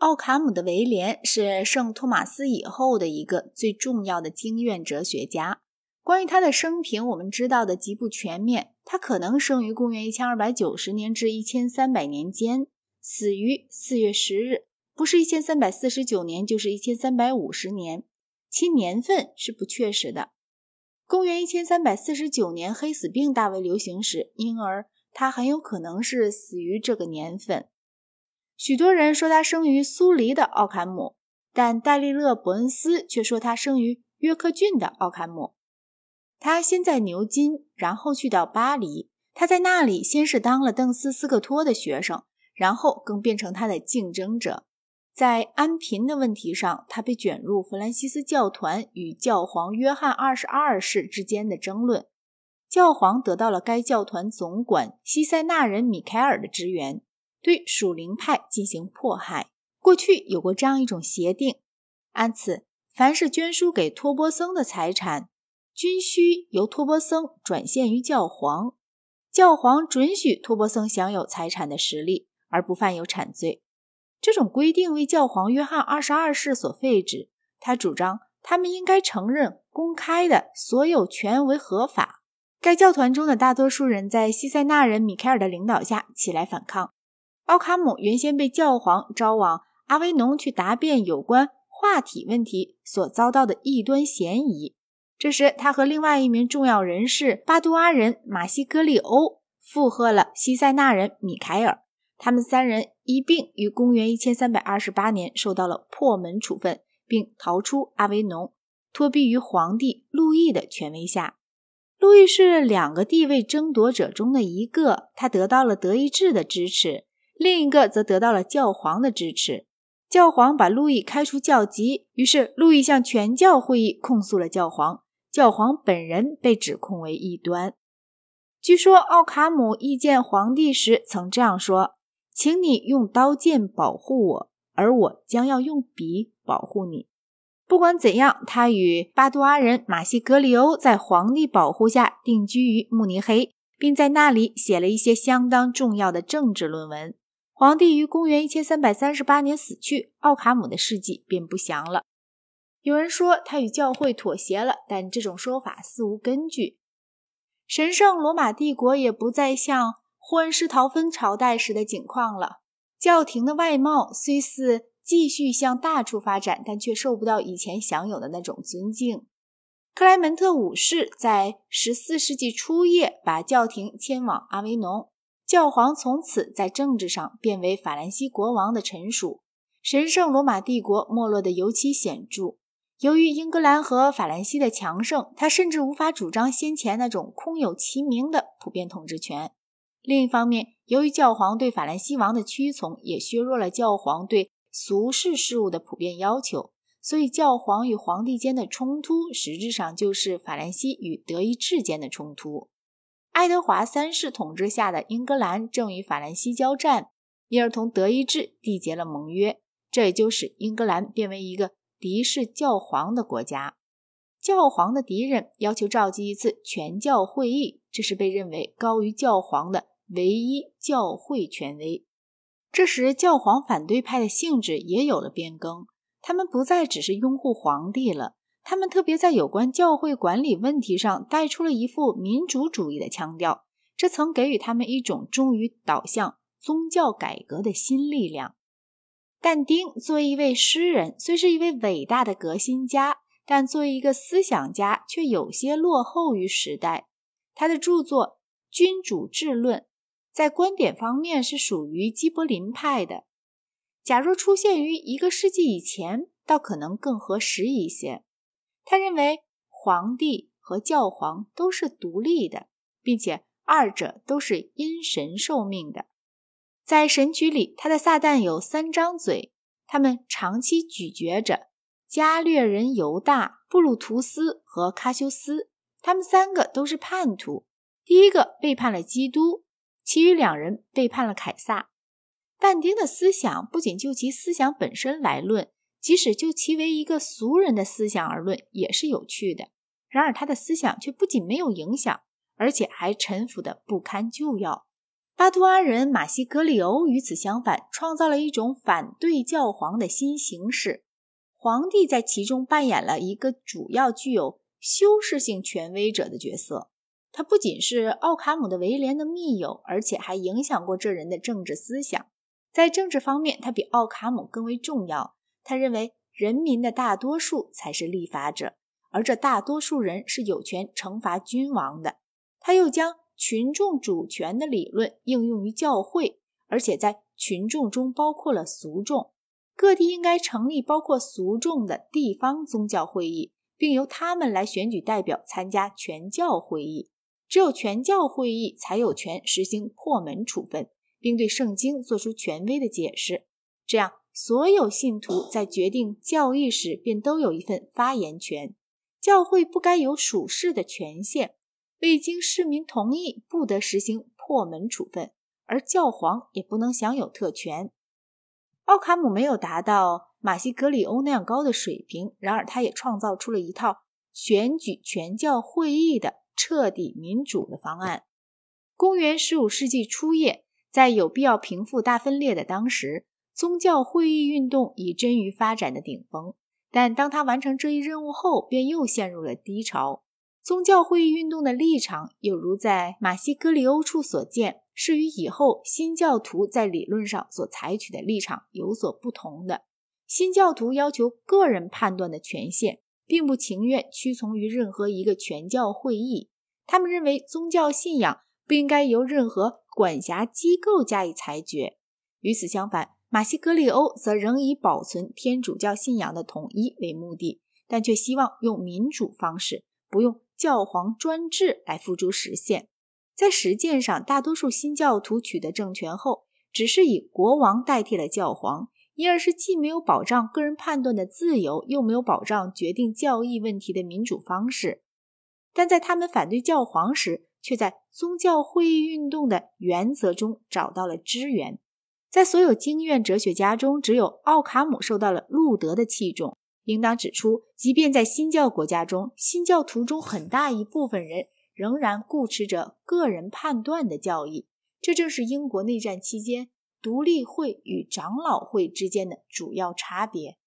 奥卡姆的威廉是圣托马斯以后的一个最重要的经院哲学家。关于他的生平，我们知道的极不全面。他可能生于公元一千二百九十年至一千三百年间，死于四月十日，不是一千三百四十九年，就是一千三百五十年，其年份是不确实的。公元一千三百四十九年，黑死病大为流行时，因而他很有可能是死于这个年份。许多人说他生于苏黎的奥坎姆，但戴利勒·伯恩斯却说他生于约克郡的奥坎姆。他先在牛津，然后去到巴黎。他在那里先是当了邓斯·斯克托的学生，然后更变成他的竞争者。在安贫的问题上，他被卷入弗兰西斯教团与教皇约翰二十二世之间的争论。教皇得到了该教团总管西塞纳人米凯尔的支援。对属灵派进行迫害。过去有过这样一种协定，按此，凡是捐书给托波僧的财产，均需由托波僧转献于教皇。教皇准许托波僧享有财产的实力，而不犯有产罪。这种规定为教皇约翰二十二世所废止。他主张他们应该承认公开的所有权为合法。该教团中的大多数人在西塞纳人米凯尔的领导下起来反抗。奥卡姆原先被教皇招往阿维农去答辩有关化体问题所遭到的异端嫌疑。这时，他和另外一名重要人士巴杜阿人马西格利欧附和了西塞纳人米凯尔。他们三人一并于公元1328年受到了破门处分，并逃出阿维农，托庇于皇帝路易的权威下。路易是两个地位争夺者中的一个，他得到了德意志的支持。另一个则得到了教皇的支持，教皇把路易开除教籍，于是路易向全教会议控诉了教皇，教皇本人被指控为异端。据说奥卡姆意见皇帝时曾这样说：“请你用刀剑保护我，而我将要用笔保护你。”不管怎样，他与巴杜阿人马西格里欧在皇帝保护下定居于慕尼黑，并在那里写了一些相当重要的政治论文。皇帝于公元一千三百三十八年死去，奥卡姆的事迹便不详了。有人说他与教会妥协了，但这种说法似无根据。神圣罗马帝国也不再像霍恩施陶芬朝代时的景况了。教廷的外貌虽似继续向大处发展，但却受不到以前享有的那种尊敬。克莱门特五世在十四世纪初叶把教廷迁往阿维农。教皇从此在政治上变为法兰西国王的臣属，神圣罗马帝国没落得尤其显著。由于英格兰和法兰西的强盛，他甚至无法主张先前那种空有其名的普遍统治权。另一方面，由于教皇对法兰西王的屈从，也削弱了教皇对俗世事务的普遍要求，所以教皇与皇帝间的冲突实质上就是法兰西与德意志间的冲突。爱德华三世统治下的英格兰正与法兰西交战，因而同德意志缔结了盟约。这也就使英格兰变为一个敌视教皇的国家。教皇的敌人要求召集一次全教会议，这是被认为高于教皇的唯一教会权威。这时，教皇反对派的性质也有了变更，他们不再只是拥护皇帝了。他们特别在有关教会管理问题上带出了一副民主主义的腔调，这曾给予他们一种忠于导向宗教改革的新力量。但丁作为一位诗人，虽是一位伟大的革新家，但作为一个思想家却有些落后于时代。他的著作《君主制论》在观点方面是属于基柏林派的。假若出现于一个世纪以前，倒可能更合时一些。他认为皇帝和教皇都是独立的，并且二者都是因神受命的。在神曲里，他的撒旦有三张嘴，他们长期咀嚼着加略人犹大、布鲁图斯和喀修斯。他们三个都是叛徒，第一个背叛了基督，其余两人背叛了凯撒。但丁的思想不仅就其思想本身来论。即使就其为一个俗人的思想而论，也是有趣的。然而，他的思想却不仅没有影响，而且还陈腐的不堪救药。巴图阿人马西格里欧与此相反，创造了一种反对教皇的新形式。皇帝在其中扮演了一个主要具有修饰性权威者的角色。他不仅是奥卡姆的威廉的密友，而且还影响过这人的政治思想。在政治方面，他比奥卡姆更为重要。他认为人民的大多数才是立法者，而这大多数人是有权惩罚君王的。他又将群众主权的理论应用于教会，而且在群众中包括了俗众。各地应该成立包括俗众的地方宗教会议，并由他们来选举代表参加全教会议。只有全教会议才有权实行破门处分。并对圣经做出权威的解释，这样所有信徒在决定教义时便都有一份发言权。教会不该有属世的权限，未经市民同意不得实行破门处分，而教皇也不能享有特权。奥卡姆没有达到马西格里欧那样高的水平，然而他也创造出了一套选举全教会议的彻底民主的方案。公元十五世纪初叶。在有必要平复大分裂的当时，宗教会议运动已臻于发展的顶峰。但当他完成这一任务后，便又陷入了低潮。宗教会议运动的立场，有如在马西格里欧处所见，是与以后新教徒在理论上所采取的立场有所不同的。新教徒要求个人判断的权限，并不情愿屈从于任何一个全教会议。他们认为宗教信仰不应该由任何。管辖机构加以裁决。与此相反，马西格里欧则仍以保存天主教信仰的统一为目的，但却希望用民主方式，不用教皇专制来付诸实现。在实践上，大多数新教徒取得政权后，只是以国王代替了教皇，因而是既没有保障个人判断的自由，又没有保障决定教义问题的民主方式。但在他们反对教皇时，却在宗教会议运动的原则中找到了支援。在所有经院哲学家中，只有奥卡姆受到了路德的器重。应当指出，即便在新教国家中，新教徒中很大一部分人仍然固持着个人判断的教义。这正是英国内战期间独立会与长老会之间的主要差别。